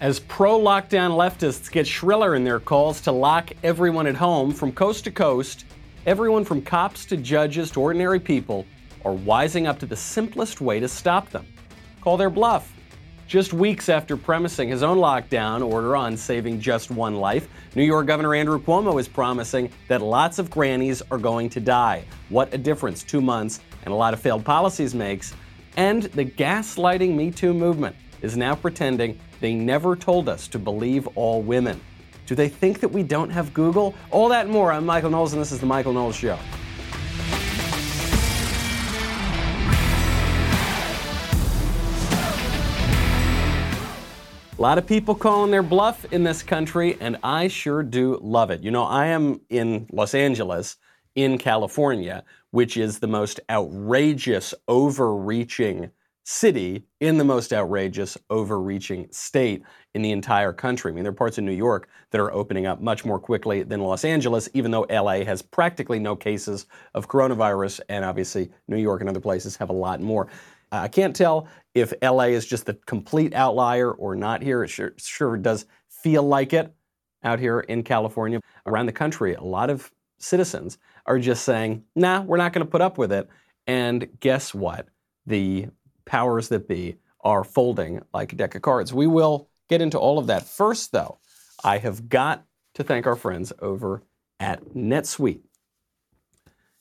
As pro lockdown leftists get shriller in their calls to lock everyone at home from coast to coast, everyone from cops to judges to ordinary people are wising up to the simplest way to stop them call their bluff. Just weeks after premising his own lockdown order on saving just one life, New York Governor Andrew Cuomo is promising that lots of grannies are going to die. What a difference two months and a lot of failed policies makes. And the gaslighting Me Too movement is now pretending they never told us to believe all women. Do they think that we don't have Google? All that and more. I'm Michael Knowles, and this is The Michael Knowles Show. A lot of people calling their bluff in this country, and I sure do love it. You know, I am in Los Angeles, in California, which is the most outrageous, overreaching city in the most outrageous, overreaching state in the entire country. I mean, there are parts of New York that are opening up much more quickly than Los Angeles, even though LA has practically no cases of coronavirus, and obviously New York and other places have a lot more. I can't tell if LA is just the complete outlier or not here. It sure, sure does feel like it out here in California. Around the country, a lot of citizens are just saying, nah, we're not going to put up with it. And guess what? The powers that be are folding like a deck of cards. We will get into all of that. First, though, I have got to thank our friends over at NetSuite.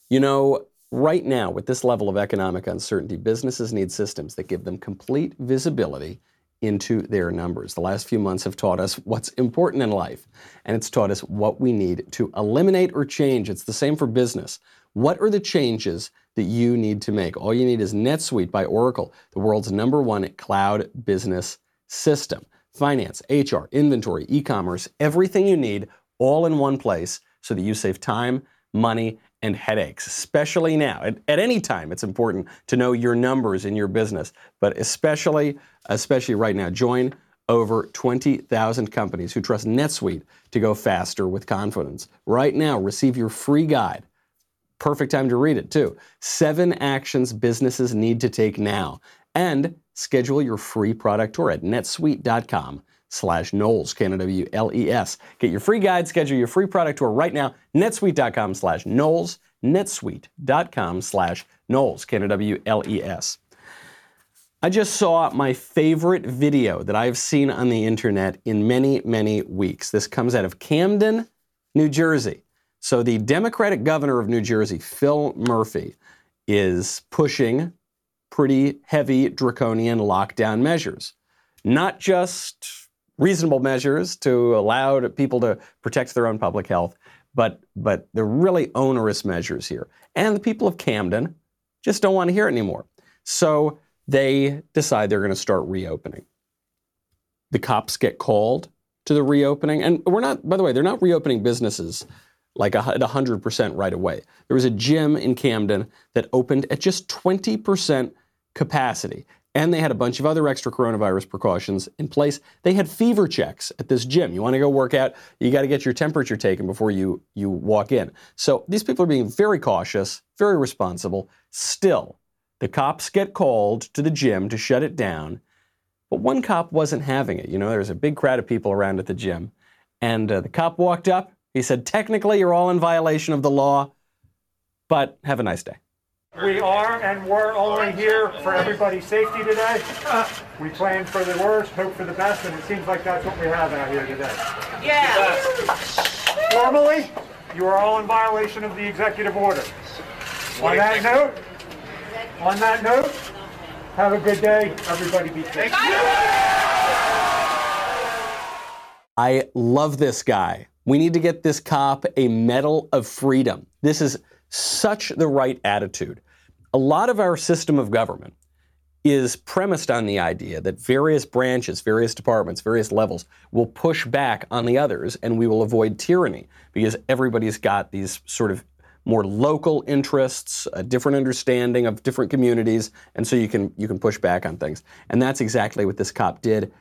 You know, right now, with this level of economic uncertainty, businesses need systems that give them complete visibility into their numbers. The last few months have taught us what's important in life, and it's taught us what we need to eliminate or change. It's the same for business. What are the changes that you need to make? All you need is NetSuite by Oracle, the world's number one cloud business system. Finance, HR, inventory, e commerce, everything you need all in one place so that you save time, money, and headaches, especially now. At, at, any time, it's important to know your numbers in your business, but especially, especially right now. Join over 20,000 companies who trust NetSuite to go faster with confidence. Right now, receive your free guide. Perfect time to read it, too. Seven actions businesses need to take now. And schedule your free product tour at netsuite.com slash Knowles, K-N-O-W-L-E-S. Get your free guide, schedule your free product tour right now, netsuite.com slash Knowles, netsuite.com slash Knowles, K-N-O-W-L-E-S. I just saw my favorite video that I've seen on the internet in many, many weeks. This comes out of Camden, New Jersey. So the Democratic governor of New Jersey, Phil Murphy, is pushing pretty heavy draconian lockdown measures. Not just reasonable measures to allow people to protect their own public health, but but they're really onerous measures here. And the people of Camden just don't want to hear it anymore. So they decide they're going to start reopening. The cops get called to the reopening, and we're not. By the way, they're not reopening businesses like at 100% right away. There was a gym in Camden that opened at just 20% capacity. And they had a bunch of other extra coronavirus precautions in place. They had fever checks at this gym. You want to go work out, you got to get your temperature taken before you, you walk in. So these people are being very cautious, very responsible. Still, the cops get called to the gym to shut it down. But one cop wasn't having it. You know, there was a big crowd of people around at the gym. And uh, the cop walked up. He said, Technically, you're all in violation of the law, but have a nice day. We are and we're only here for everybody's safety today. We plan for the worst, hope for the best, and it seems like that's what we have out here today. Yeah. Formally, you are all in violation of the executive order. On that note, on that note, have a good day. Everybody be safe. I love this guy. We need to get this cop a Medal of Freedom. This is such the right attitude. A lot of our system of government is premised on the idea that various branches, various departments, various levels will push back on the others and we will avoid tyranny because everybody's got these sort of more local interests, a different understanding of different communities, and so you can you can push back on things. And that's exactly what this cop did.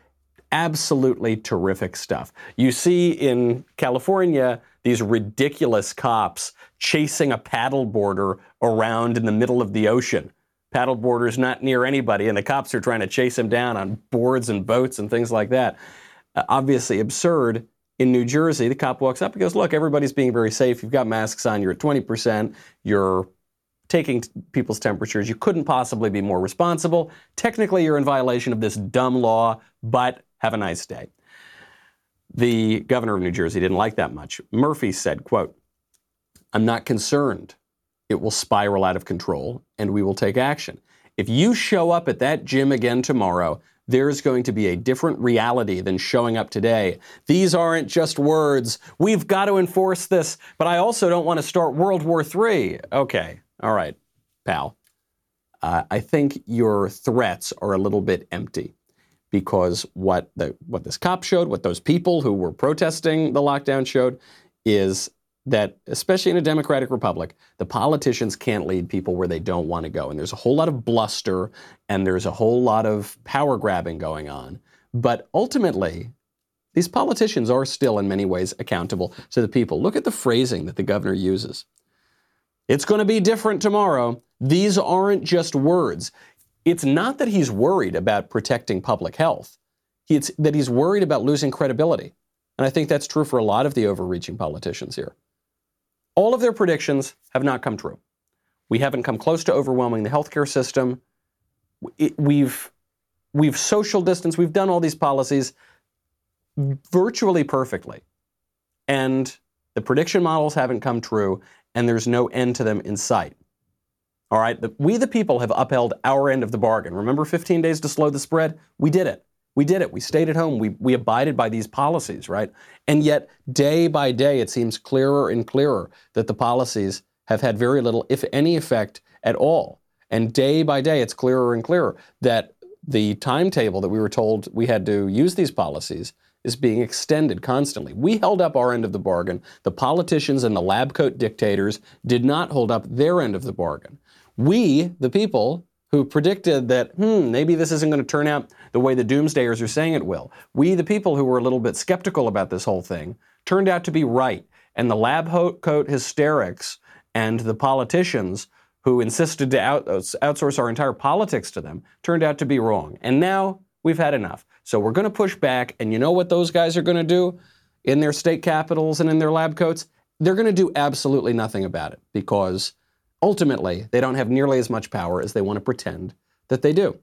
Absolutely terrific stuff. You see in California these ridiculous cops chasing a paddleboarder around in the middle of the ocean. Paddleboarder's not near anybody, and the cops are trying to chase him down on boards and boats and things like that. uh, obviously absurd. In New Jersey, the cop walks up and goes, Look, everybody's being very safe. You've got masks on. You're at 20%. You're taking t- people's temperatures. You couldn't possibly be more responsible. Technically, you're in violation of this dumb law, but have a nice day. The governor of New Jersey didn't like that much. Murphy said, quote, I'm not concerned. It will spiral out of control and we will take action. If you show up at that gym again tomorrow, there's going to be a different reality than showing up today. These aren't just words. We've got to enforce this, but I also don't want to start World War III. Okay, all right, pal. Uh, I think your threats are a little bit empty because what the what this cop showed, what those people who were protesting the lockdown showed, is that especially in a democratic republic, the politicians can't lead people where they don't want to go, and there's a whole lot of bluster and there's a whole lot of power grabbing going on. But ultimately, these politicians are still in many ways accountable to the people. Look at the phrasing that the governor uses. It's going to be different tomorrow. These aren't just words. It's not that he's worried about protecting public health, it's that he's worried about losing credibility. And I think that's true for a lot of the overreaching politicians here. All of their predictions have not come true. We haven't come close to overwhelming the healthcare system. It, we've, we've social distance, we've done all these policies virtually perfectly. And the prediction models haven't come true, and there's no end to them in sight. All right, the, we the people have upheld our end of the bargain. Remember 15 days to slow the spread? We did it. We did it. We stayed at home. We, we abided by these policies, right? And yet, day by day, it seems clearer and clearer that the policies have had very little, if any, effect at all. And day by day, it's clearer and clearer that the timetable that we were told we had to use these policies is being extended constantly. We held up our end of the bargain. The politicians and the lab coat dictators did not hold up their end of the bargain. We, the people, who predicted that, hmm, maybe this isn't going to turn out the way the doomsdayers are saying it will. We, the people who were a little bit skeptical about this whole thing, turned out to be right. And the lab coat hysterics and the politicians who insisted to out, outsource our entire politics to them turned out to be wrong. And now we've had enough. So we're going to push back. And you know what those guys are going to do in their state capitals and in their lab coats? They're going to do absolutely nothing about it because ultimately they don't have nearly as much power as they want to pretend that they do.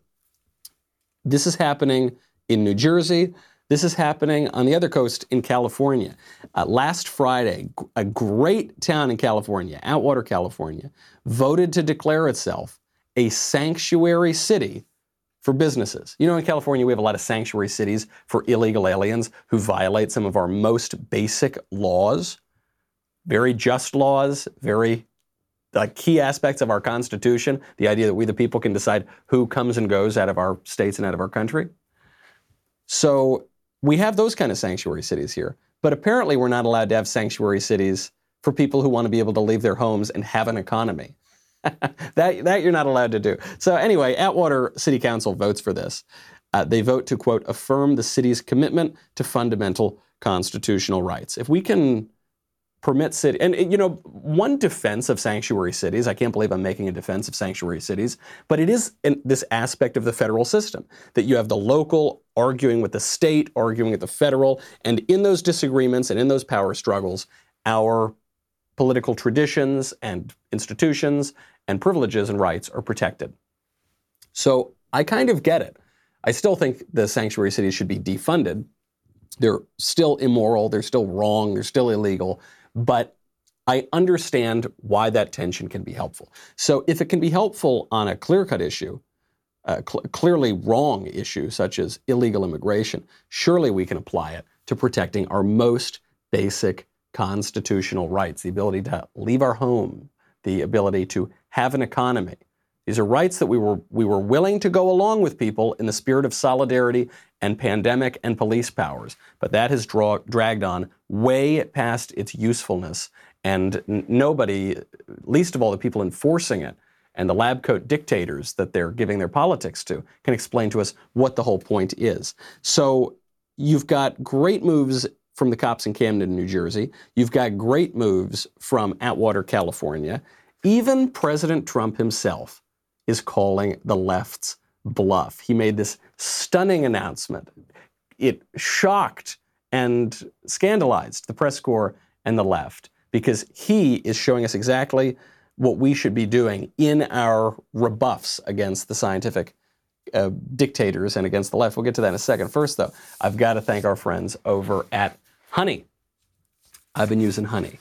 This is happening in New Jersey. This is happening on the other coast in California. Uh, last Friday, a great town in California, Atwater, California, voted to declare itself a sanctuary city for businesses. You know, in California, we have a lot of sanctuary cities for illegal aliens who violate some of our most basic laws. Very just laws, very like key aspects of our Constitution, the idea that we the people can decide who comes and goes out of our states and out of our country. So we have those kind of sanctuary cities here. But apparently, we're not allowed to have sanctuary cities for people who want to be able to leave their homes and have an economy. that, that you're not allowed to do. So, anyway, Atwater City Council votes for this. Uh, they vote to, quote, affirm the city's commitment to fundamental constitutional rights. If we can permit city and you know one defense of sanctuary cities i can't believe i'm making a defense of sanctuary cities but it is this aspect of the federal system that you have the local arguing with the state arguing with the federal and in those disagreements and in those power struggles our political traditions and institutions and privileges and rights are protected. So i kind of get it. I still think the sanctuary cities should be defunded. They're still immoral they're still wrong they're still illegal but I understand why that tension can be helpful. So if it can be helpful on a clear cut issue, a cl- clearly wrong issue such as illegal immigration, surely we can apply it to protecting our most basic constitutional rights the ability to leave our home, the ability to have an economy. These are rights that we were, we were willing to go along with people in the spirit of solidarity and pandemic and police powers. But that has draw, dragged on way past its usefulness. And n- nobody, least of all the people enforcing it, and the lab coat dictators that they're giving their politics to, can explain to us what the whole point is. So you've got great moves from the cops in Camden, New Jersey. You've got great moves from Atwater, California. Even President Trump himself is calling the left's bluff. He made this stunning announcement it shocked and scandalized the press corps and the left because he is showing us exactly what we should be doing in our rebuffs against the scientific uh, dictators and against the left. We'll get to that in a second. First, though, I've got to thank our friends over at Honey. I've been using Honey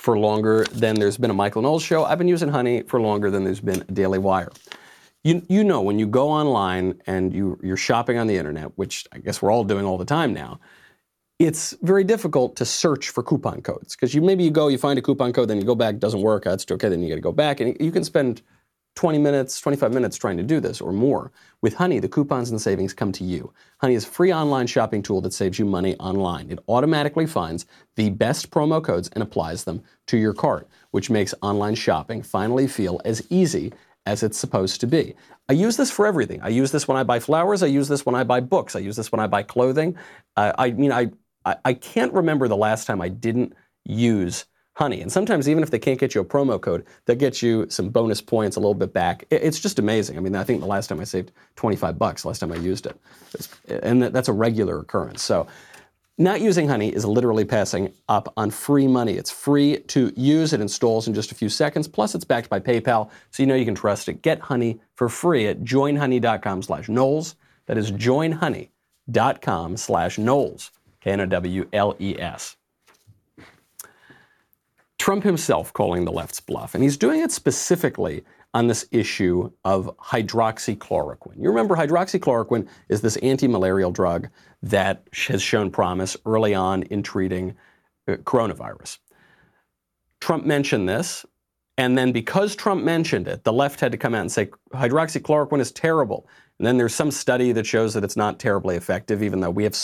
for longer than there's been a Michael Knowles show. I've been using Honey for longer than there's been a Daily Wire. You, you know, when you go online and you, you're shopping on the internet, which I guess we're all doing all the time now, it's very difficult to search for coupon codes because you maybe you go, you find a coupon code, then you go back, doesn't work, oh, that's okay, then you got to go back, and you can spend 20 minutes, 25 minutes trying to do this or more. With Honey, the coupons and savings come to you. Honey is a free online shopping tool that saves you money online. It automatically finds the best promo codes and applies them to your cart, which makes online shopping finally feel as easy as it's supposed to be. I use this for everything. I use this when I buy flowers. I use this when I buy books. I use this when I buy clothing. Uh, I mean, I, I, I can't remember the last time I didn't use honey. And sometimes, even if they can't get you a promo code, they'll get you some bonus points a little bit back. It's just amazing. I mean, I think the last time I saved 25 bucks, last time I used it. And that's a regular occurrence. So, not using Honey is literally passing up on free money. It's free to use. It installs in just a few seconds. Plus, it's backed by PayPal, so you know you can trust it. Get Honey for free at joinhoney.com slash Knowles. That is joinhoney.com slash Knowles. K-N-O-W-L-E-S. Trump himself calling the left's bluff, and he's doing it specifically on this issue of hydroxychloroquine. You remember hydroxychloroquine is this anti-malarial drug that has shown promise early on in treating uh, coronavirus. Trump mentioned this, and then because Trump mentioned it, the left had to come out and say hydroxychloroquine is terrible. And then there's some study that shows that it's not terribly effective, even though we have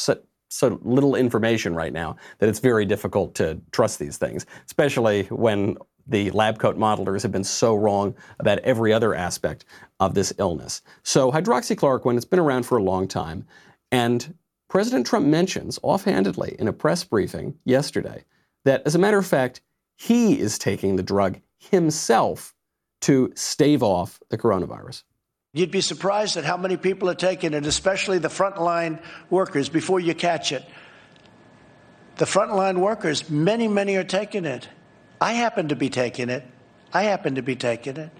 so little information right now that it's very difficult to trust these things, especially when the lab coat modelers have been so wrong about every other aspect of this illness. So hydroxychloroquine, it's been around for a long time. And President Trump mentions offhandedly in a press briefing yesterday that, as a matter of fact, he is taking the drug himself to stave off the coronavirus. You'd be surprised at how many people are taking it, especially the frontline workers, before you catch it. The frontline workers, many, many are taking it. I happen to be taking it. I happen to be taking it.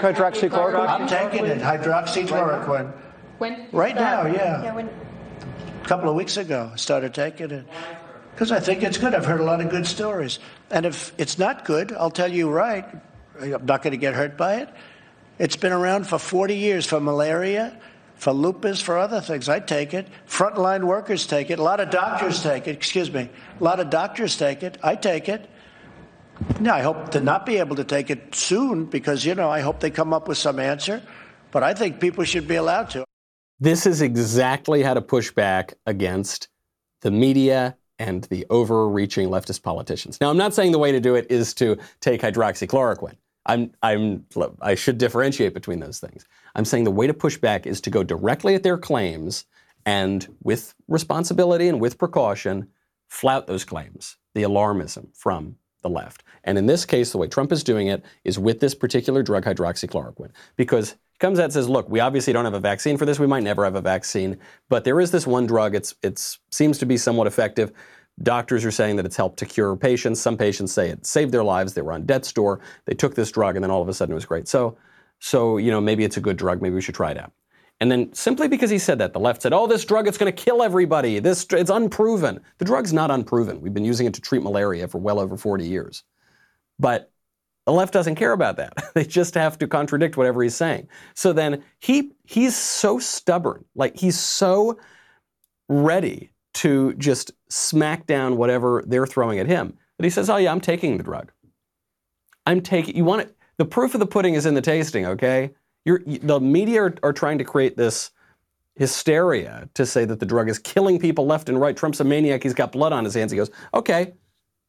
Hydroxychloroquine? I'm taking it. Hydroxychloroquine. When? Right now, yeah. Yeah, when, A couple of weeks ago, I started taking it. Because I think it's good. I've heard a lot of good stories. And if it's not good, I'll tell you right. I'm not going to get hurt by it. It's been around for 40 years for malaria, for lupus, for other things. I take it. Frontline workers take it. A lot of doctors take it. Excuse me. A lot of doctors take it. I take it. Now, I hope to not be able to take it soon because, you know, I hope they come up with some answer. But I think people should be allowed to. This is exactly how to push back against the media and the overreaching leftist politicians. Now, I'm not saying the way to do it is to take hydroxychloroquine. I'm, I'm, I should differentiate between those things. I'm saying the way to push back is to go directly at their claims and, with responsibility and with precaution, flout those claims, the alarmism from the left. And in this case, the way Trump is doing it is with this particular drug, hydroxychloroquine, because he comes out and says, "Look, we obviously don't have a vaccine for this. We might never have a vaccine, but there is this one drug. It's it seems to be somewhat effective." Doctors are saying that it's helped to cure patients. Some patients say it saved their lives. They were on death's door. They took this drug, and then all of a sudden it was great. So, so you know, maybe it's a good drug. Maybe we should try it out. And then simply because he said that, the left said, "Oh, this drug it's going to kill everybody. This it's unproven." The drug's not unproven. We've been using it to treat malaria for well over 40 years. But the left doesn't care about that. they just have to contradict whatever he's saying. So then he he's so stubborn. Like he's so ready to just smack down whatever they're throwing at him. But he says, "Oh yeah, I'm taking the drug. I'm taking. You want it? The proof of the pudding is in the tasting. Okay, You're, the media are, are trying to create this hysteria to say that the drug is killing people left and right. Trump's a maniac. He's got blood on his hands. He goes, okay,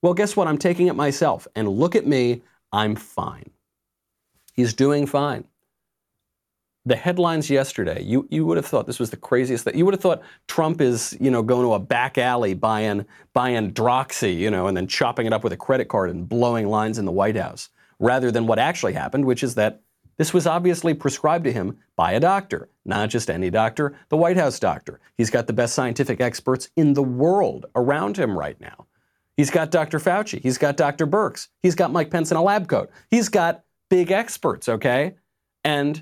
well, guess what? I'm taking it myself. And look at me. I'm fine. He's doing fine the headlines yesterday, you, you would have thought this was the craziest thing. You would have thought Trump is, you know, going to a back alley buying buying Droxy, you know, and then chopping it up with a credit card and blowing lines in the White House, rather than what actually happened, which is that This was obviously prescribed to him by a doctor, not just any doctor, the White House doctor. He's got the best scientific experts in the world around him right now. He's got Dr. Fauci. He's got Dr. Birx. He's got Mike Pence in a lab coat. He's got big experts, okay? And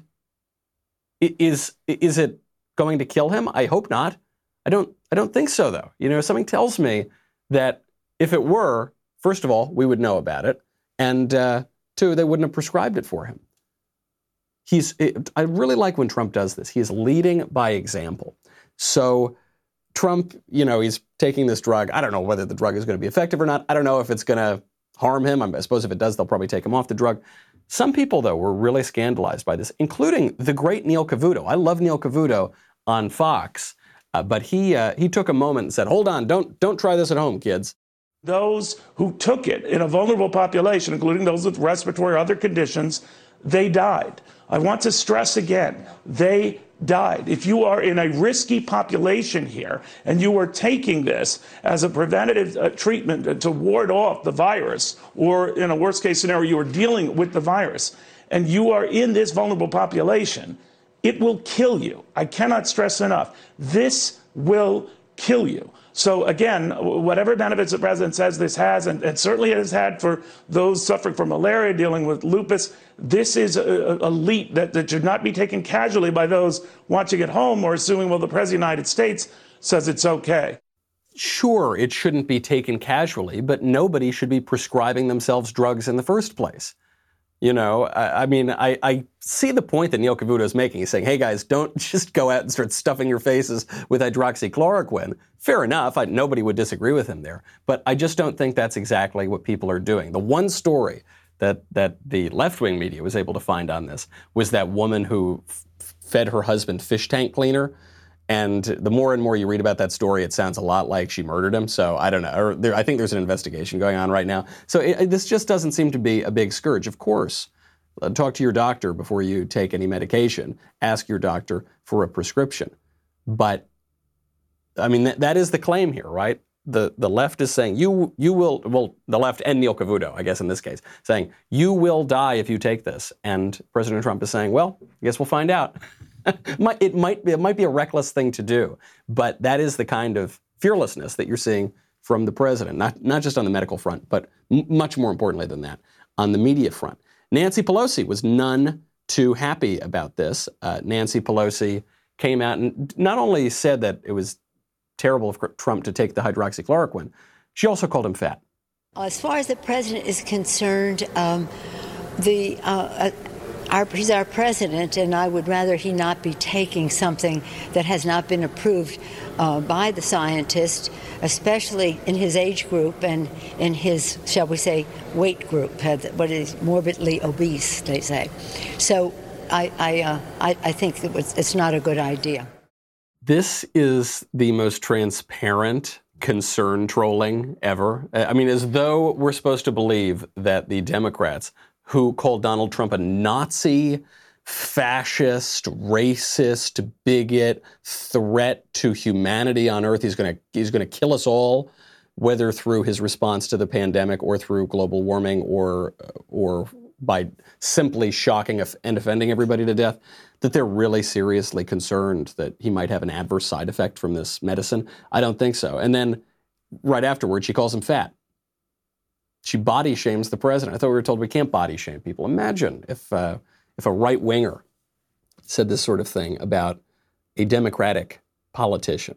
is is it going to kill him? I hope not. I don't I don't think so though. You know, something tells me that if it were, first of all, we would know about it, and uh, two, they wouldn't have prescribed it for him. He's it, I really like when Trump does this. He is leading by example. So Trump, you know, he's taking this drug. I don't know whether the drug is going to be effective or not. I don't know if it's going to harm him. I suppose if it does, they'll probably take him off the drug. Some people, though, were really scandalized by this, including the great Neil Cavuto. I love Neil Cavuto on Fox, uh, but he uh, he took a moment and said, "Hold on, don't don't try this at home, kids." Those who took it in a vulnerable population, including those with respiratory or other conditions, they died. I want to stress again, they died. If you are in a risky population here and you are taking this as a preventative uh, treatment to ward off the virus, or in a worst case scenario, you are dealing with the virus, and you are in this vulnerable population, it will kill you. I cannot stress enough. This will kill you. So again, whatever benefits the president says this has, and, and certainly it has had for those suffering from malaria, dealing with lupus, this is a, a leap that, that should not be taken casually by those watching at home or assuming, well, the president of the United States says it's okay. Sure, it shouldn't be taken casually, but nobody should be prescribing themselves drugs in the first place. You know, I, I mean, I, I, see the point that Neil Cavuto is making. He's saying, hey guys, don't just go out and start stuffing your faces with hydroxychloroquine. Fair enough. I, nobody would disagree with him there. But I just don't think that's exactly what people are doing. The one story that, that the left wing media was able to find on this was that woman who f- fed her husband fish tank cleaner and the more and more you read about that story, it sounds a lot like she murdered him. So I don't know. There, I think there's an investigation going on right now. So it, this just doesn't seem to be a big scourge. Of course, uh, talk to your doctor before you take any medication. Ask your doctor for a prescription. But I mean, that, that is the claim here, right? The, the left is saying you you will well the left and Neil Cavuto I guess in this case saying you will die if you take this and President Trump is saying well I guess we'll find out it might be, it might be a reckless thing to do, but that is the kind of fearlessness that you're seeing from the president, not, not just on the medical front, but m- much more importantly than that, on the media front. Nancy Pelosi was none too happy about this. Uh, Nancy Pelosi came out and not only said that it was terrible of Trump to take the hydroxychloroquine, she also called him fat. As far as the president is concerned, um, the uh, uh our, he's our president, and I would rather he not be taking something that has not been approved uh, by the scientist, especially in his age group and in his, shall we say, weight group, what is morbidly obese, they say. So I, I, uh, I, I think it's not a good idea. This is the most transparent concern trolling ever. I mean, as though we're supposed to believe that the Democrats who called Donald Trump a Nazi, fascist, racist, bigot, threat to humanity on earth. He's going to he's going to kill us all, whether through his response to the pandemic or through global warming or or by simply shocking and offending everybody to death. That they're really seriously concerned that he might have an adverse side effect from this medicine. I don't think so. And then right afterwards, she calls him fat. She body shames the president. I thought we were told we can't body shame people. Imagine if, uh, if a right winger said this sort of thing about a Democratic politician,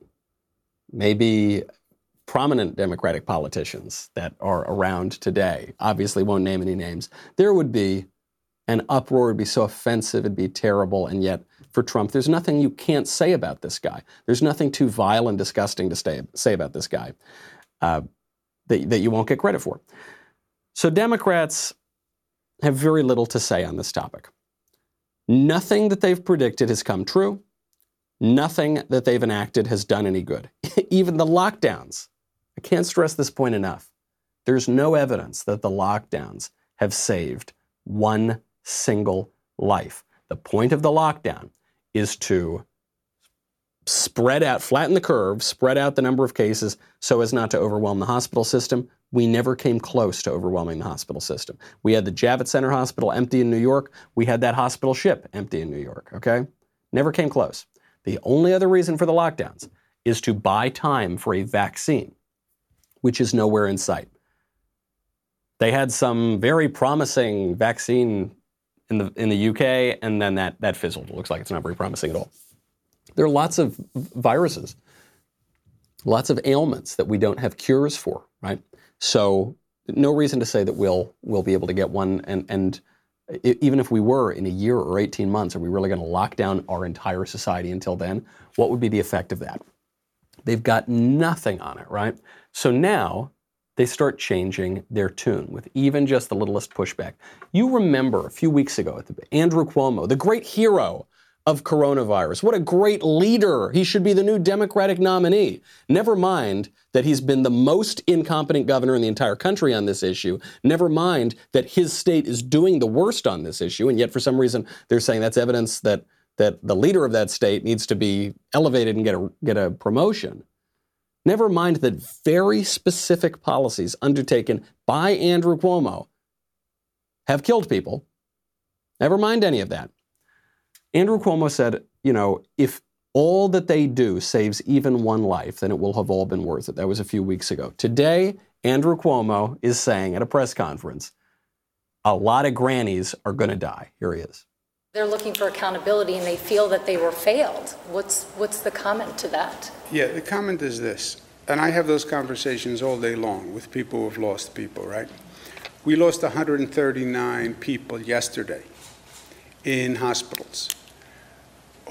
maybe prominent Democratic politicians that are around today, obviously won't name any names, there would be an uproar, It would be so offensive, it'd be terrible, and yet for Trump, there's nothing you can't say about this guy. There's nothing too vile and disgusting to stay, say about this guy uh, that, that you won't get credit for. So Democrats have very little to say on this topic. Nothing that they've predicted has come true. Nothing that they've enacted has done any good. Even the lockdowns. I can't stress this point enough. There's no evidence that the lockdowns have saved one single life. The point of the lockdown is to spread out, flatten the curve, spread out the number of cases so as not to overwhelm the hospital system. We never came close to overwhelming the hospital system. We had the Javits Center Hospital empty in New York. We had that hospital ship empty in New York, okay? Never came close. The only other reason for the lockdowns is to buy time for a vaccine, which is nowhere in sight. They had some very promising vaccine in the in the UK, and then that that fizzled. It looks like it's not very promising at all. There are lots of viruses, lots of ailments that we don't have cures for, right? So no reason to say that we'll we'll be able to get one, and and even if we were in a year or 18 months, are we really going to lock down our entire society until then? What would be the effect of that? They've got nothing on it, right? So now they start changing their tune with even just the littlest pushback. You remember a few weeks ago, at the Andrew Cuomo, the great hero of coronavirus. What a great leader. He should be the new Democratic nominee. Never mind that he's been the most incompetent governor in the entire country on this issue. Never mind that his state is doing the worst on this issue. And yet, for some reason, they're saying that's evidence that, that the leader of that state needs to be elevated and get a, get a promotion. Never mind that very specific policies undertaken by Andrew Cuomo have killed people. Never mind any of that. Andrew Cuomo said, you know, if all that they do saves even one life, then it will have all been worth it. That was a few weeks ago. Today, Andrew Cuomo is saying at a press conference, a lot of grannies are going to die. Here he is. They're looking for accountability and they feel that they were failed. What's, what's the comment to that? Yeah, the comment is this, and I have those conversations all day long with people who have lost people, right? We lost 139 people yesterday in hospitals.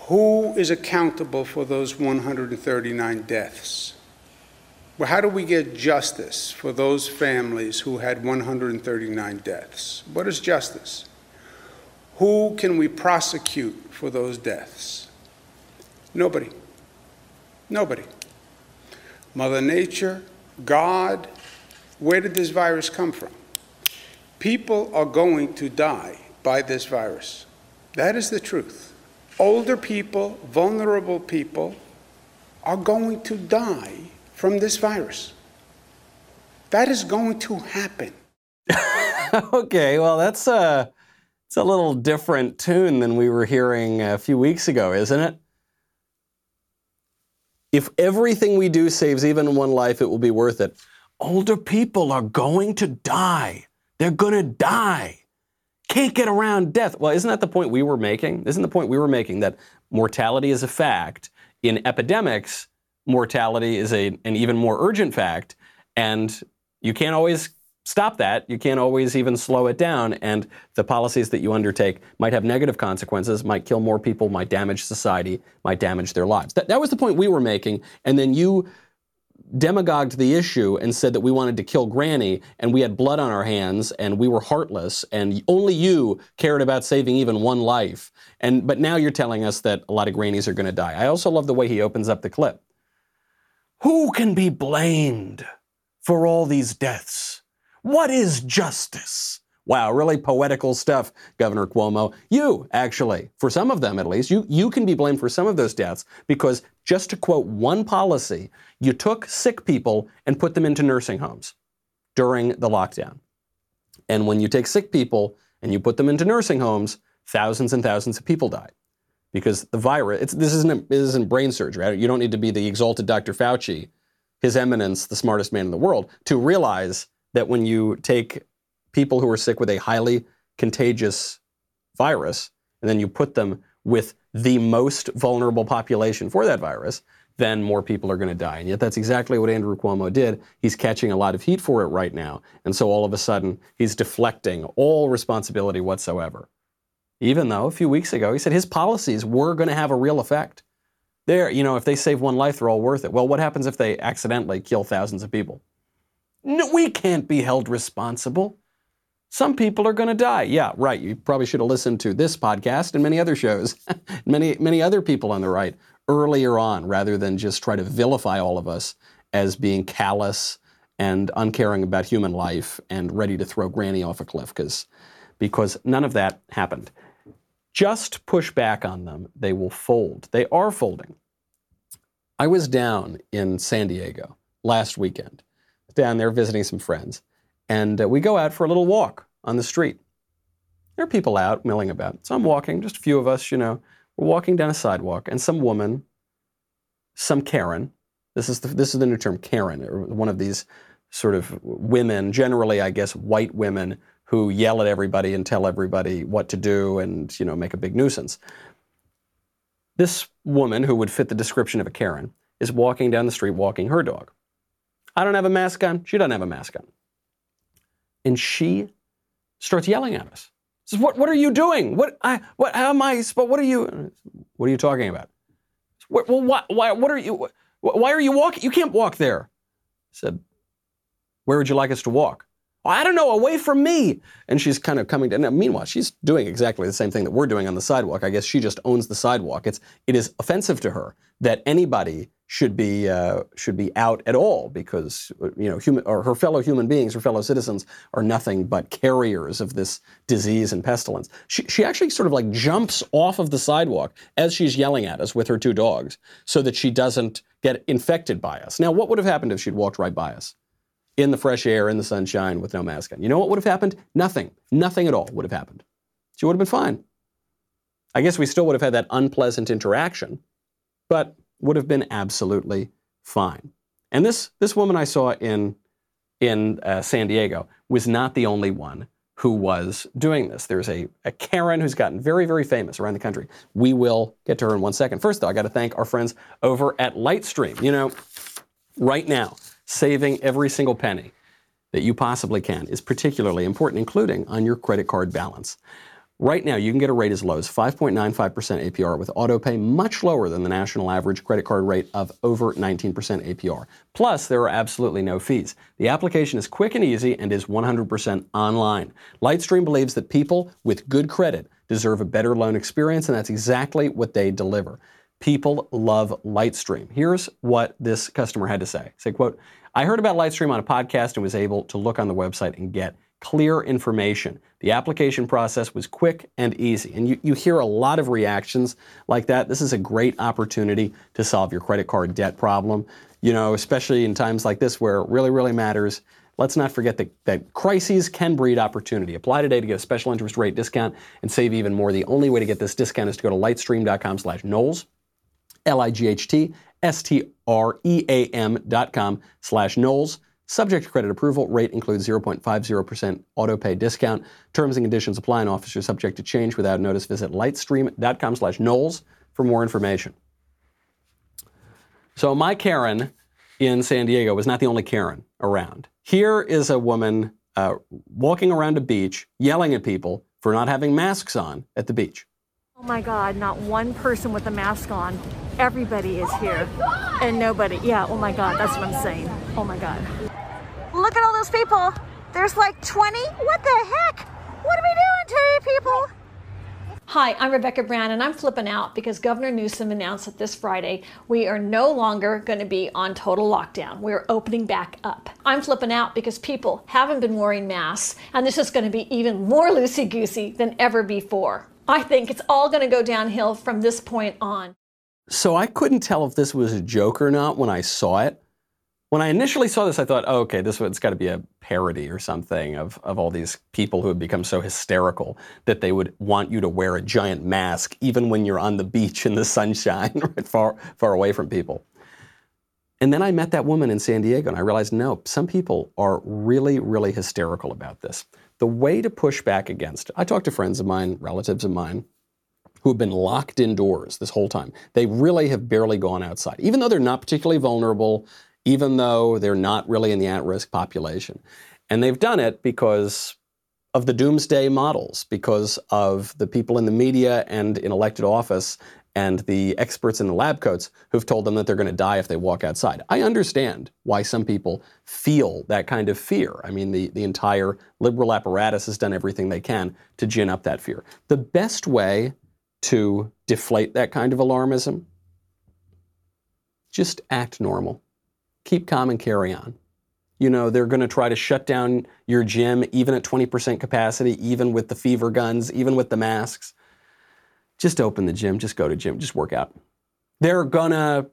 Who is accountable for those 139 deaths? Well, how do we get justice for those families who had 139 deaths? What is justice? Who can we prosecute for those deaths? Nobody. Nobody. Mother Nature, God, where did this virus come from? People are going to die by this virus. That is the truth. Older people, vulnerable people, are going to die from this virus. That is going to happen. okay, well, that's a, it's a little different tune than we were hearing a few weeks ago, isn't it? If everything we do saves even one life, it will be worth it. Older people are going to die. They're going to die. Can't get around death. Well, isn't that the point we were making? Isn't the point we were making that mortality is a fact? In epidemics, mortality is a, an even more urgent fact, and you can't always stop that. You can't always even slow it down. And the policies that you undertake might have negative consequences, might kill more people, might damage society, might damage their lives. That, that was the point we were making. And then you demagogued the issue and said that we wanted to kill Granny and we had blood on our hands and we were heartless and only you cared about saving even one life. And but now you're telling us that a lot of grannies are going to die. I also love the way he opens up the clip. Who can be blamed for all these deaths? What is justice? Wow, really poetical stuff, Governor Cuomo. You, actually, for some of them at least, you, you can be blamed for some of those deaths because, just to quote one policy, you took sick people and put them into nursing homes during the lockdown. And when you take sick people and you put them into nursing homes, thousands and thousands of people die. Because the virus, this, isn't, this isn't brain surgery. Right? You don't need to be the exalted Dr. Fauci, His Eminence, the smartest man in the world, to realize that when you take people who are sick with a highly contagious virus, and then you put them with the most vulnerable population for that virus, then more people are going to die. And yet that's exactly what Andrew Cuomo did. He's catching a lot of heat for it right now. And so all of a sudden, he's deflecting all responsibility whatsoever. Even though a few weeks ago he said his policies were going to have a real effect. There, you know, if they save one life, they're all worth it. Well, what happens if they accidentally kill thousands of people? No, we can't be held responsible. Some people are going to die. Yeah, right. You probably should have listened to this podcast and many other shows, many many other people on the right earlier on, rather than just try to vilify all of us as being callous and uncaring about human life and ready to throw Granny off a cliff. Because because none of that happened. Just push back on them; they will fold. They are folding. I was down in San Diego last weekend, down there visiting some friends, and uh, we go out for a little walk on the street. There are people out milling about. So I'm walking, just a few of us, you know. We're walking down a sidewalk, and some woman, some Karen, this is the, this is the new term, Karen, or one of these sort of women, generally, I guess, white women who yell at everybody and tell everybody what to do and, you know, make a big nuisance. This woman, who would fit the description of a Karen, is walking down the street walking her dog. I don't have a mask on. She doesn't have a mask on. And she starts yelling at us. Says, "What? What are you doing? What? I? What? How am I? What are you? What are you talking about? What, well, why, why? What are you? Why are you walking? You can't walk there." I said, "Where would you like us to walk?" Oh, I don't know, away from me. And she's kind of coming down. Meanwhile, she's doing exactly the same thing that we're doing on the sidewalk. I guess she just owns the sidewalk. It's it is offensive to her that anybody should be uh, should be out at all because you know human or her fellow human beings, her fellow citizens are nothing but carriers of this disease and pestilence. She she actually sort of like jumps off of the sidewalk as she's yelling at us with her two dogs so that she doesn't get infected by us. Now, what would have happened if she'd walked right by us? in the fresh air, in the sunshine, with no mask on. You know what would have happened? Nothing. Nothing at all would have happened. She would have been fine. I guess we still would have had that unpleasant interaction, but would have been absolutely fine. And this, this woman I saw in, in uh, San Diego was not the only one who was doing this. There's a, a Karen who's gotten very, very famous around the country. We will get to her in one second. First, though, I got to thank our friends over at Lightstream. You know, right now, saving every single penny that you possibly can is particularly important, including on your credit card balance. Right now, you can get a rate as low as 5.95% APR with autopay, much lower than the national average credit card rate of over 19% APR. Plus, there are absolutely no fees. The application is quick and easy and is 100% online. Lightstream believes that people with good credit deserve a better loan experience, and that's exactly what they deliver. People love Lightstream. Here's what this customer had to say. Say, quote, I heard about Lightstream on a podcast and was able to look on the website and get clear information. The application process was quick and easy. And you, you hear a lot of reactions like that. This is a great opportunity to solve your credit card debt problem, you know, especially in times like this where it really, really matters. Let's not forget that, that crises can breed opportunity. Apply today to get a special interest rate discount and save even more. The only way to get this discount is to go to lightstream.com slash Knowles. L-I-G-H-T, S-T-R-E-A-M dot com slash Knowles. Subject to credit approval, rate includes 0.50% auto pay discount. Terms and conditions apply and offers are subject to change without notice. Visit lightstream.com slash Knowles for more information. So my Karen in San Diego was not the only Karen around. Here is a woman uh, walking around a beach yelling at people for not having masks on at the beach. Oh my God, not one person with a mask on. Everybody is here. and nobody, yeah, oh my God, that's what I'm saying. Oh my God. Look at all those people. There's like 20. What the heck? What are we doing to you people? Hi, I'm Rebecca Brown, and I'm flipping out because Governor Newsom announced that this Friday we are no longer going to be on total lockdown. We're opening back up. I'm flipping out because people haven't been wearing masks, and this is going to be even more loosey goosey than ever before. I think it's all going to go downhill from this point on. So I couldn't tell if this was a joke or not when I saw it. When I initially saw this, I thought, oh, okay, this one's got to be a parody or something of, of all these people who have become so hysterical that they would want you to wear a giant mask even when you're on the beach in the sunshine, right, far, far away from people. And then I met that woman in San Diego and I realized, no, some people are really, really hysterical about this. The way to push back against it, I talked to friends of mine, relatives of mine, who have been locked indoors this whole time. They really have barely gone outside, even though they're not particularly vulnerable, even though they're not really in the at risk population. And they've done it because of the doomsday models, because of the people in the media and in elected office and the experts in the lab coats who've told them that they're going to die if they walk outside. I understand why some people feel that kind of fear. I mean, the, the entire liberal apparatus has done everything they can to gin up that fear. The best way to deflate that kind of alarmism, just act normal. Keep calm and carry on. You know, they're going to try to shut down your gym even at 20% capacity, even with the fever guns, even with the masks just open the gym, just go to gym, just work out. They're gonna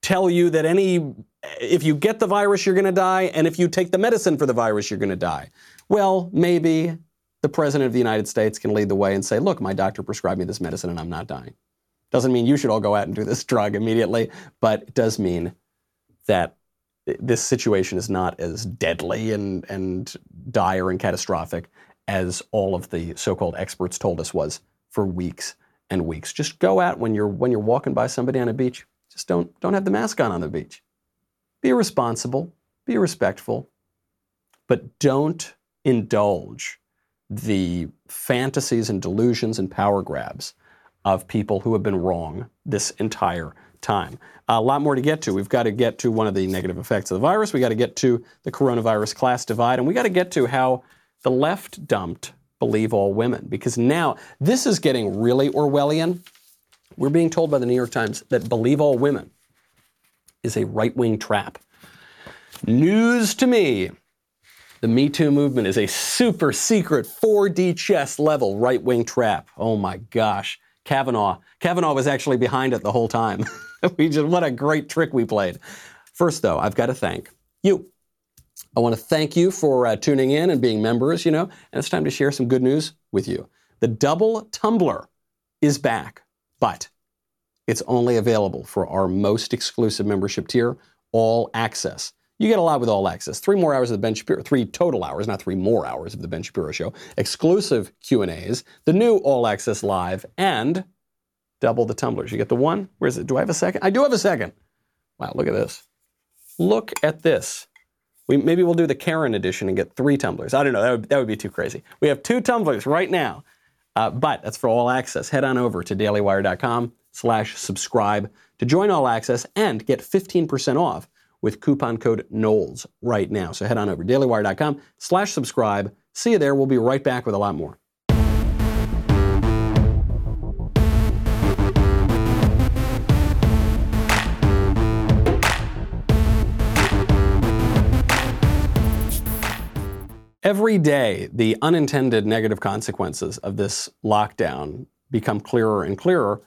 tell you that any if you get the virus you're going to die and if you take the medicine for the virus you're going to die. Well, maybe the president of the United States can lead the way and say, "Look, my doctor prescribed me this medicine and I'm not dying." Doesn't mean you should all go out and do this drug immediately, but it does mean that this situation is not as deadly and, and dire and catastrophic as all of the so-called experts told us was for weeks and weeks. Just go out when you're when you're walking by somebody on a beach. Just don't don't have the mask on on the beach. Be responsible, be respectful, but don't indulge the fantasies and delusions and power grabs of people who have been wrong this entire time. A lot more to get to. We've got to get to one of the negative effects of the virus. We got to get to the coronavirus class divide, and we got to get to how the left dumped believe all women because now this is getting really Orwellian. We're being told by the New York Times that believe all women is a right wing trap. News to me. The Me Too movement is a super secret 4D chess level right wing trap. Oh my gosh. Kavanaugh. Kavanaugh was actually behind it the whole time. we just, what a great trick we played. First, though, I've got to thank you. I want to thank you for uh, tuning in and being members, you know, and it's time to share some good news with you. The double tumbler is back, but it's only available for our most exclusive membership tier, All Access. You get a lot with All Access. Three more hours of the Ben Shapiro, three total hours, not three more hours of the Ben Shapiro Show. Exclusive Q and A's, the new All Access Live, and double the tumblers. You get the one. Where is it? Do I have a second? I do have a second. Wow, look at this. Look at this. We, maybe we'll do the Karen edition and get three tumblers. I don't know. That would, that would be too crazy. We have two tumblers right now, uh, but that's for all access. Head on over to dailywire.com slash subscribe to join all access and get 15% off with coupon code Knowles right now. So head on over to dailywire.com slash subscribe. See you there. We'll be right back with a lot more. Every day, the unintended negative consequences of this lockdown become clearer and clearer.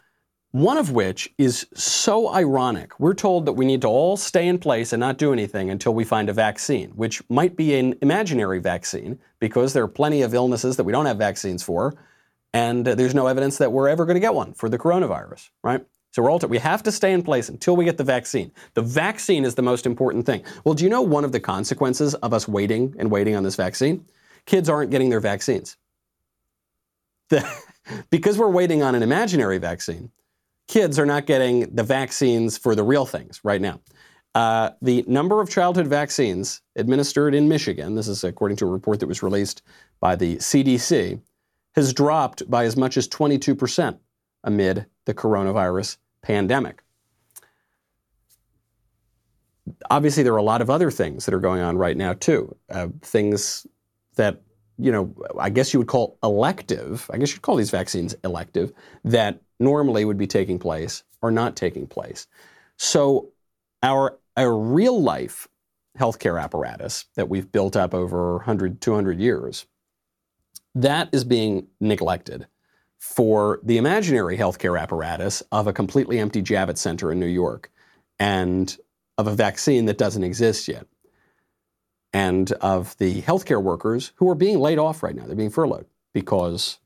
One of which is so ironic. We're told that we need to all stay in place and not do anything until we find a vaccine, which might be an imaginary vaccine because there are plenty of illnesses that we don't have vaccines for, and uh, there's no evidence that we're ever going to get one for the coronavirus, right? So we're t- we have to stay in place until we get the vaccine. The vaccine is the most important thing. Well, do you know one of the consequences of us waiting and waiting on this vaccine? Kids aren't getting their vaccines. The, because we're waiting on an imaginary vaccine, kids are not getting the vaccines for the real things right now. Uh, the number of childhood vaccines administered in Michigan, this is according to a report that was released by the CDC, has dropped by as much as 22% amid the coronavirus pandemic. Obviously, there are a lot of other things that are going on right now, too. Uh, things that, you know, I guess you would call elective, I guess you'd call these vaccines elective, that normally would be taking place are not taking place. So, our, our real life healthcare apparatus that we've built up over 100, 200 years, that is being neglected for the imaginary healthcare apparatus of a completely empty Javits Center in New York and of a vaccine that doesn't exist yet, and of the healthcare workers who are being laid off right now. They're being furloughed because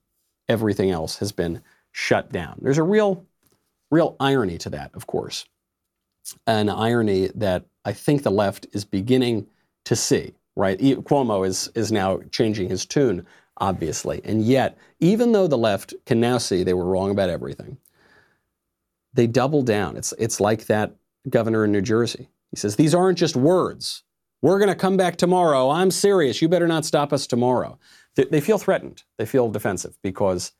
everything else has been shut down. There's a real, real irony to that, of course, an irony that I think the left is beginning to see. Right, Cuomo is is now changing his tune obviously. And yet, even though the left can now see they were wrong about everything, they double down. It's, it's like that governor in New Jersey. He says, These aren't just words. We're going to come back tomorrow. I'm serious. You better not stop us tomorrow. They, they feel threatened. They feel defensive because,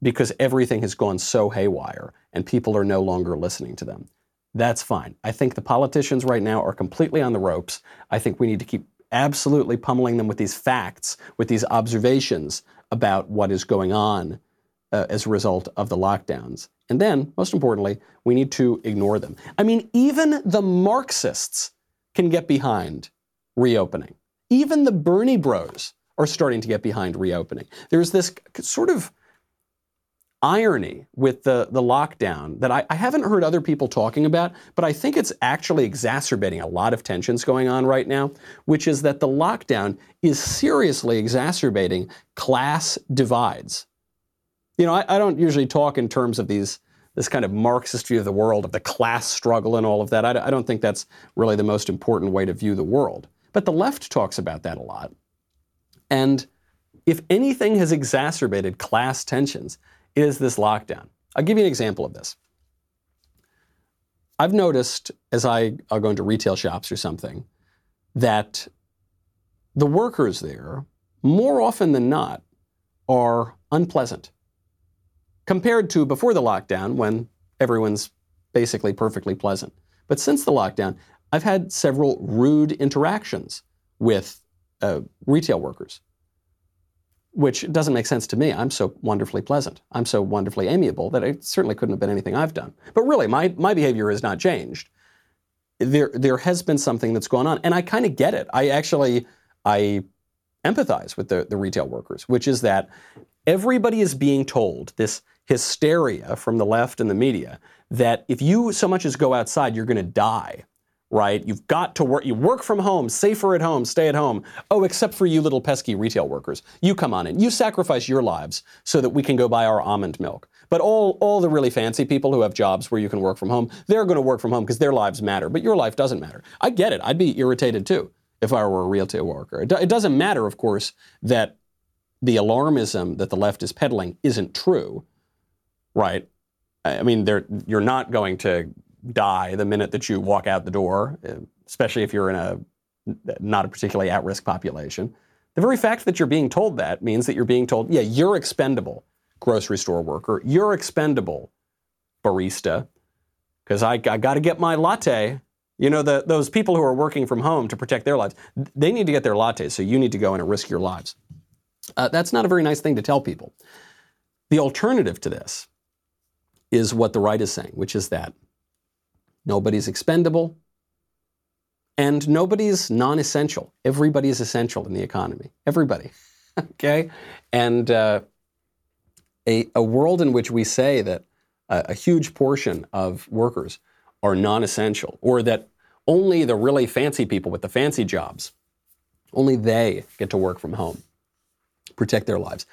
because everything has gone so haywire and people are no longer listening to them. That's fine. I think the politicians right now are completely on the ropes. I think we need to keep absolutely pummeling them with these facts, with these observations about what is going on uh, as a result of the lockdowns. And then, most importantly, we need to ignore them. I mean, even the Marxists can get behind reopening. Even the Bernie bros are starting to get behind reopening. There's this sort of irony with the, the lockdown that I, I haven't heard other people talking about, but I think it's actually exacerbating a lot of tensions going on right now, which is that the lockdown is seriously exacerbating class divides. You know, I, I don't usually talk in terms of these this kind of Marxist view of the world, of the class struggle and all of that. I, I don't think that's really the most important way to view the world. But the left talks about that a lot. And if anything has exacerbated class tensions, is this lockdown. I'll give you an example of this. I've noticed as I, go into retail shops or something that the workers there, more often than not, are unpleasant compared to before the lockdown when everyone's basically perfectly pleasant. But since the lockdown, I've had several rude interactions with uh, retail workers, which doesn't make sense to me. I'm so wonderfully pleasant. I'm so wonderfully amiable that it certainly couldn't have been anything I've done. But really, my, my behavior has not changed. There, there has been something that's gone on, and I kind of get it. I actually, I empathize with the, the retail workers, which is that everybody is being told this hysteria from the left and the media that if you so much as go outside, you're going to die right? You've got to work. You work from home, safer at home, stay at home. Oh, except for you little pesky retail workers. You come on in. You sacrifice your lives so that we can go buy our almond milk. But all, all the really fancy people who have jobs where you can work from home, they're going to work from home because their lives matter. But your life doesn't matter. I get it. I'd be irritated too if I were a retail worker. It, it doesn't matter, of course, that the alarmism that the left is peddling isn't true right? I mean, you're not going to die the minute that you walk out the door, especially if you're in a not a particularly at-risk population. The very fact that you're being told that means that you're being told, yeah, you're expendable, grocery store worker. You're expendable, barista, because I, I got to get my latte. You know, the, those people who are working from home to protect their lives, they need to get their lattes, so you need to go in and risk your lives. Uh, that's not a very nice thing to tell people. The alternative to this is what the right is saying, which is that nobody's expendable and nobody's non essential. Everybody is essential in the economy. Everybody. okay? And uh, a, a world in which we say that a, a huge portion of workers are non essential or that only the really fancy people with the fancy jobs, only they get to work from home, protect their lives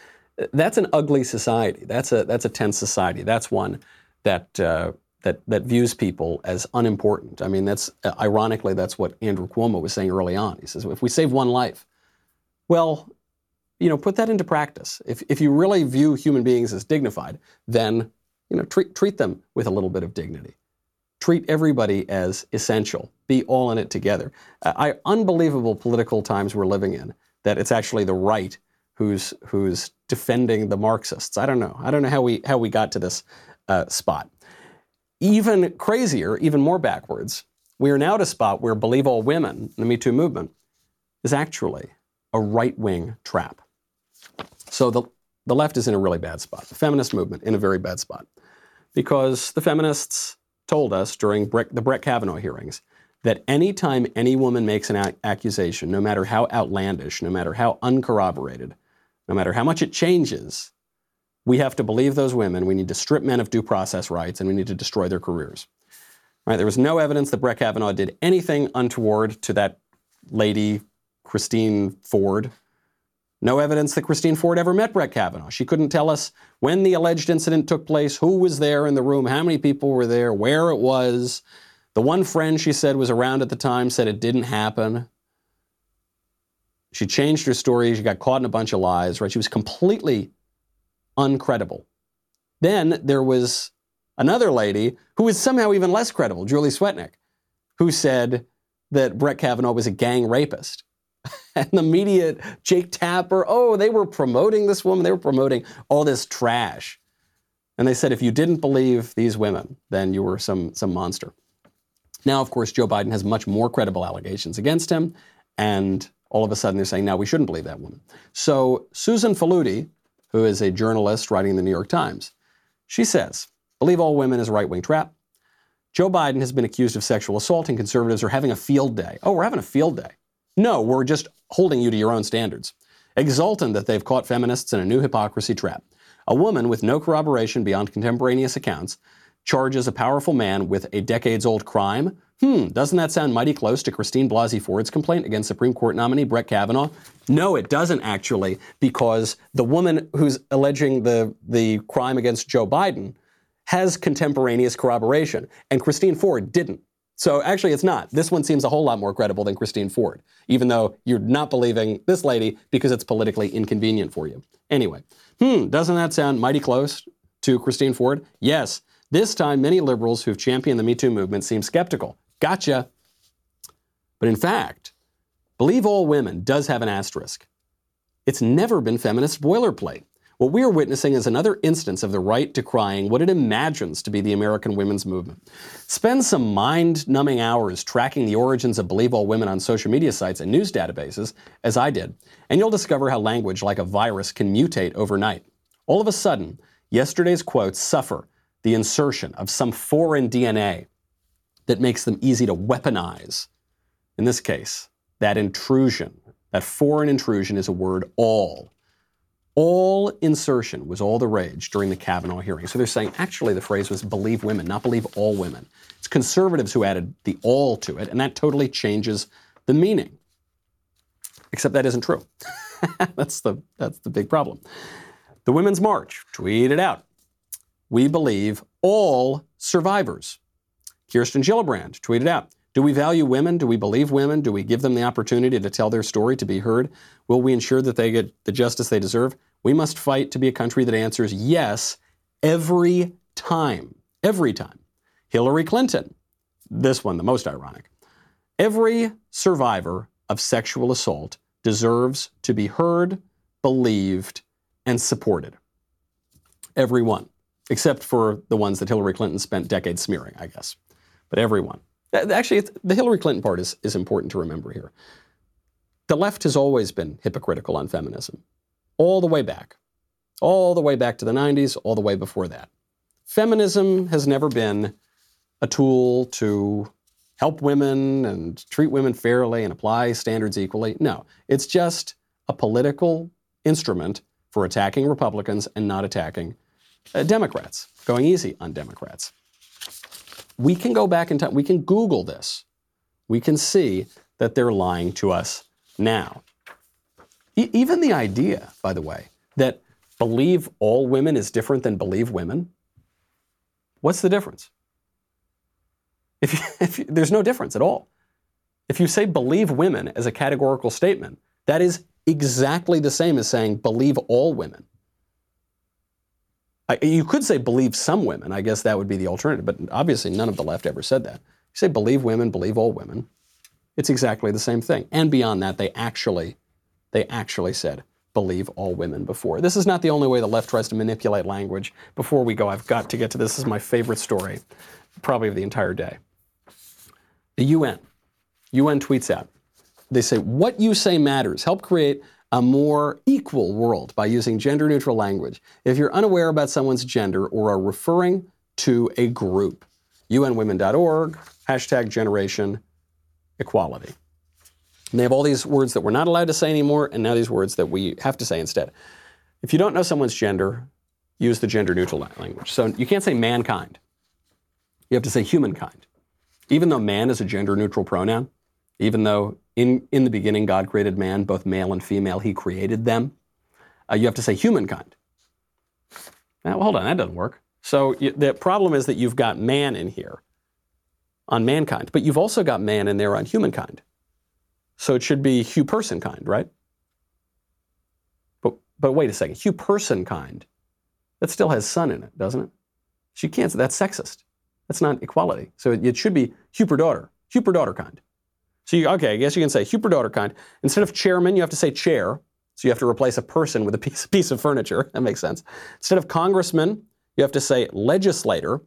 that's an ugly society. That's a that's a tense society. That's one that uh, that that views people as unimportant. I mean, that's uh, ironically that's what Andrew Cuomo was saying early on. He says, if we save one life, well, you know, put that into practice. If if you really view human beings as dignified, then you know treat treat them with a little bit of dignity. Treat everybody as essential. Be all in it together. Uh, I, unbelievable political times we're living in. That it's actually the right who's who's defending the Marxists. I don't know. I don't know how we how we got to this uh, spot. Even crazier, even more backwards, we are now at a spot where believe all women, the Me Too movement, is actually a right wing trap. So the, the left is in a really bad spot, the feminist movement in a very bad spot, because the feminists told us during Brett, the Brett Kavanaugh hearings that anytime any woman makes an accusation, no matter how outlandish, no matter how uncorroborated, no matter how much it changes, we have to believe those women. We need to strip men of due process rights and we need to destroy their careers. Right? There was no evidence that Brett Kavanaugh did anything untoward to that lady, Christine Ford. No evidence that Christine Ford ever met Brett Kavanaugh. She couldn't tell us when the alleged incident took place, who was there in the room, how many people were there, where it was. The one friend she said was around at the time said it didn't happen. She changed her story. She got caught in a bunch of lies, right? She was completely uncredible. Then there was another lady who was somehow even less credible, Julie Swetnick, who said that Brett Kavanaugh was a gang rapist. and the media, Jake Tapper, oh, they were promoting this woman. They were promoting all this trash. And they said if you didn't believe these women, then you were some, some monster. Now, of course, Joe Biden has much more credible allegations against him. And all of a sudden they're saying, now we shouldn't believe that woman. So Susan Faludi, who is a journalist writing in the New York Times, she says, believe all women is a right wing trap. Joe Biden has been accused of sexual assault, and conservatives are having a field day. Oh, we're having a field day. No, we're just holding you to your own standards. Exultant that they've caught feminists in a new hypocrisy trap. A woman with no corroboration beyond contemporaneous accounts charges a powerful man with a decades old crime. Hmm, doesn't that sound mighty close to Christine Blasey Ford's complaint against Supreme Court nominee Brett Kavanaugh? No, it doesn't actually, because the woman who's alleging the, the crime against Joe Biden has contemporaneous corroboration, and Christine Ford didn't. So actually, it's not. This one seems a whole lot more credible than Christine Ford, even though you're not believing this lady because it's politically inconvenient for you. Anyway, hmm, doesn't that sound mighty close to Christine Ford? Yes. This time, many liberals who've championed the Me Too movement seem skeptical. Gotcha. But in fact, believe all women does have an asterisk. It's never been feminist boilerplate. What we are witnessing is another instance of the right decrying what it imagines to be the American women's movement. Spend some mind numbing hours tracking the origins of Believe All Women on social media sites and news databases, as I did, and you'll discover how language, like a virus, can mutate overnight. All of a sudden, yesterday's quotes suffer the insertion of some foreign DNA that makes them easy to weaponize. In this case, that intrusion, that foreign intrusion is a word all all insertion was all the rage during the Kavanaugh hearing. So they're saying actually the phrase was believe women, not believe all women. It's conservatives who added the all to it, and that totally changes the meaning. Except that isn't true. that's, the, that's the big problem. The Women's March tweeted out We believe all survivors. Kirsten Gillibrand tweeted out do we value women? Do we believe women? Do we give them the opportunity to tell their story, to be heard? Will we ensure that they get the justice they deserve? We must fight to be a country that answers yes every time. Every time. Hillary Clinton, this one, the most ironic. Every survivor of sexual assault deserves to be heard, believed, and supported. Every one, except for the ones that Hillary Clinton spent decades smearing, I guess. But everyone. Actually, the Hillary Clinton part is, is important to remember here. The left has always been hypocritical on feminism, all the way back, all the way back to the 90s, all the way before that. Feminism has never been a tool to help women and treat women fairly and apply standards equally. No, it's just a political instrument for attacking Republicans and not attacking uh, Democrats, going easy on Democrats. We can go back in time, we can Google this. We can see that they're lying to us now. E- even the idea, by the way, that believe all women is different than believe women, what's the difference? If, if there's no difference at all. If you say believe women as a categorical statement, that is exactly the same as saying believe all women. I, you could say believe some women. I guess that would be the alternative, but obviously none of the left ever said that. You say believe women, believe all women. It's exactly the same thing. And beyond that, they actually, they actually said believe all women before. This is not the only way the left tries to manipulate language. Before we go, I've got to get to this. This is my favorite story, probably of the entire day. The UN. UN tweets out. They say, What you say matters. Help create a more equal world by using gender neutral language. If you're unaware about someone's gender or are referring to a group, unwomen.org, hashtag generation equality. And they have all these words that we're not allowed to say anymore, and now these words that we have to say instead. If you don't know someone's gender, use the gender neutral language. So you can't say mankind. You have to say humankind. Even though man is a gender neutral pronoun, even though in, in the beginning God created man, both male and female, he created them, uh, you have to say humankind. Now, well, hold on, that doesn't work. So you, the problem is that you've got man in here on mankind, but you've also got man in there on humankind. So it should be Hugh person kind, right? But, but wait a second, Hugh person kind, that still has son in it, doesn't it? So you can't, that's sexist. That's not equality. So it, it should be Huper daughter, Huper daughter kind. So you, okay, I guess you can say Huper daughter kind. Instead of chairman, you have to say chair. So you have to replace a person with a piece, piece of furniture. That makes sense. Instead of congressman, you have to say legislator.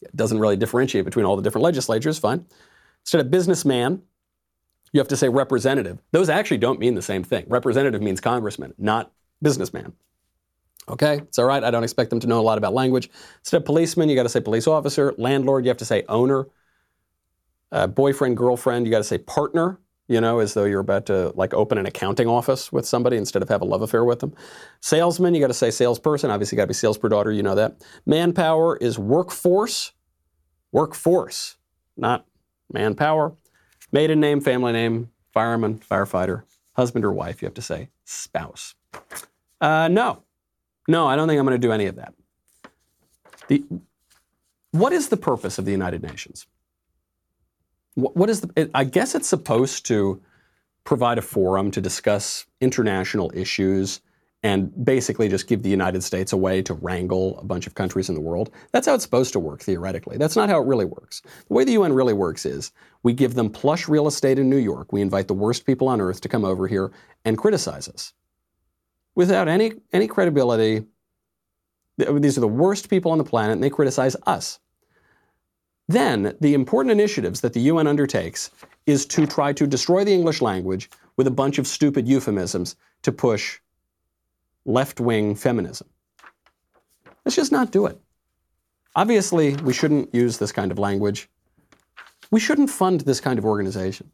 It doesn't really differentiate between all the different legislatures, fine. Instead of businessman, you have to say representative. Those actually don't mean the same thing. Representative means congressman, not businessman. Okay, it's all right. I don't expect them to know a lot about language. Instead of policeman, you got to say police officer. Landlord, you have to say owner uh, boyfriend, girlfriend, you got to say partner. you know, as though you're about to like open an accounting office with somebody instead of have a love affair with them. Salesman, you got to say salesperson. Obviously, got to be sales per daughter. You know that. Manpower is workforce. Workforce, not manpower. Maiden name, family name, fireman, firefighter, husband or wife. You have to say spouse. Uh, no, no, I don't think I'm going to do any of that. The, what is the purpose of the United Nations? What, is the? It, I guess it's supposed to provide a forum to discuss international issues and basically just give the United States a way to wrangle a bunch of countries in the world. That's how it's supposed to work theoretically. That's not how it really works. The way the UN really works is we give them plush real estate in New York. We invite the worst people on earth to come over here and criticize us. Without any any credibility, these are the worst people on the planet and they criticize us. Then, the important initiatives that the UN undertakes is to try to destroy the English language with a bunch of stupid euphemisms to push left wing feminism. Let's just not do it. Obviously, we shouldn't use this kind of language. We shouldn't fund this kind of organization.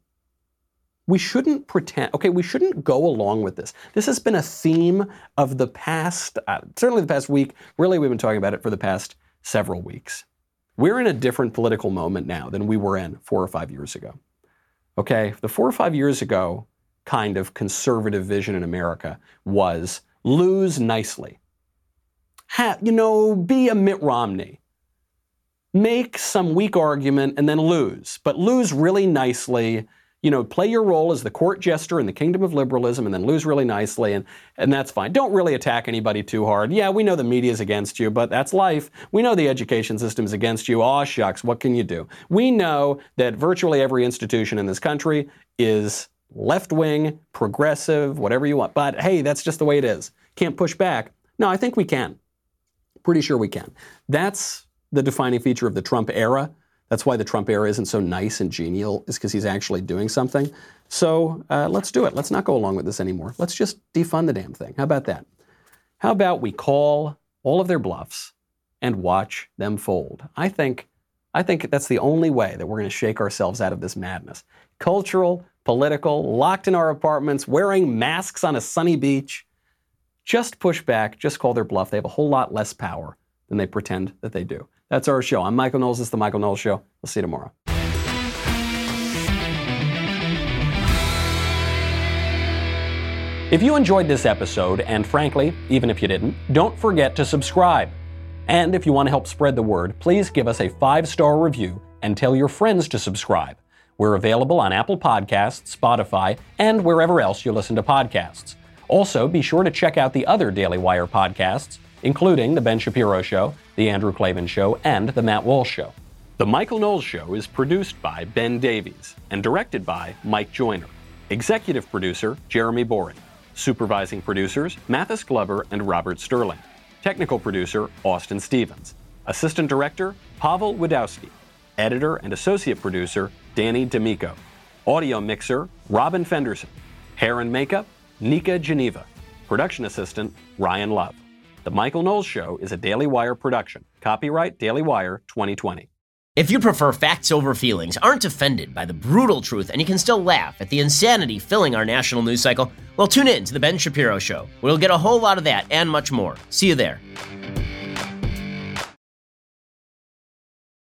We shouldn't pretend, okay, we shouldn't go along with this. This has been a theme of the past, uh, certainly the past week. Really, we've been talking about it for the past several weeks. We're in a different political moment now than we were in four or five years ago. Okay, the four or five years ago kind of conservative vision in America was lose nicely. Ha, you know, be a Mitt Romney. Make some weak argument and then lose, but lose really nicely. You know, play your role as the court jester in the kingdom of liberalism and then lose really nicely, and, and that's fine. Don't really attack anybody too hard. Yeah, we know the media's against you, but that's life. We know the education system's against you. Aw, shucks, what can you do? We know that virtually every institution in this country is left wing, progressive, whatever you want. But hey, that's just the way it is. Can't push back. No, I think we can. Pretty sure we can. That's the defining feature of the Trump era. That's why the Trump era isn't so nice and genial, is because he's actually doing something. So uh, let's do it. Let's not go along with this anymore. Let's just defund the damn thing. How about that? How about we call all of their bluffs and watch them fold? I think, I think that's the only way that we're going to shake ourselves out of this madness. Cultural, political, locked in our apartments, wearing masks on a sunny beach. Just push back, just call their bluff. They have a whole lot less power than they pretend that they do. That's our show. I'm Michael Knowles. This is The Michael Knowles Show. We'll see you tomorrow. If you enjoyed this episode, and frankly, even if you didn't, don't forget to subscribe. And if you want to help spread the word, please give us a five star review and tell your friends to subscribe. We're available on Apple Podcasts, Spotify, and wherever else you listen to podcasts. Also, be sure to check out the other Daily Wire podcasts, including The Ben Shapiro Show, The Andrew Klavan Show, and The Matt Walsh Show. The Michael Knowles Show is produced by Ben Davies and directed by Mike Joyner. Executive producer Jeremy Boring. Supervising producers Mathis Glover and Robert Sterling. Technical producer Austin Stevens. Assistant director Pavel Wadowski. Editor and associate producer Danny D'Amico. Audio mixer Robin Fenderson. Hair and makeup Nika Geneva. Production assistant Ryan Love. The Michael Knowles Show is a Daily Wire production. Copyright Daily Wire 2020. If you prefer facts over feelings, aren't offended by the brutal truth, and you can still laugh at the insanity filling our national news cycle, well, tune in to The Ben Shapiro Show. We'll get a whole lot of that and much more. See you there.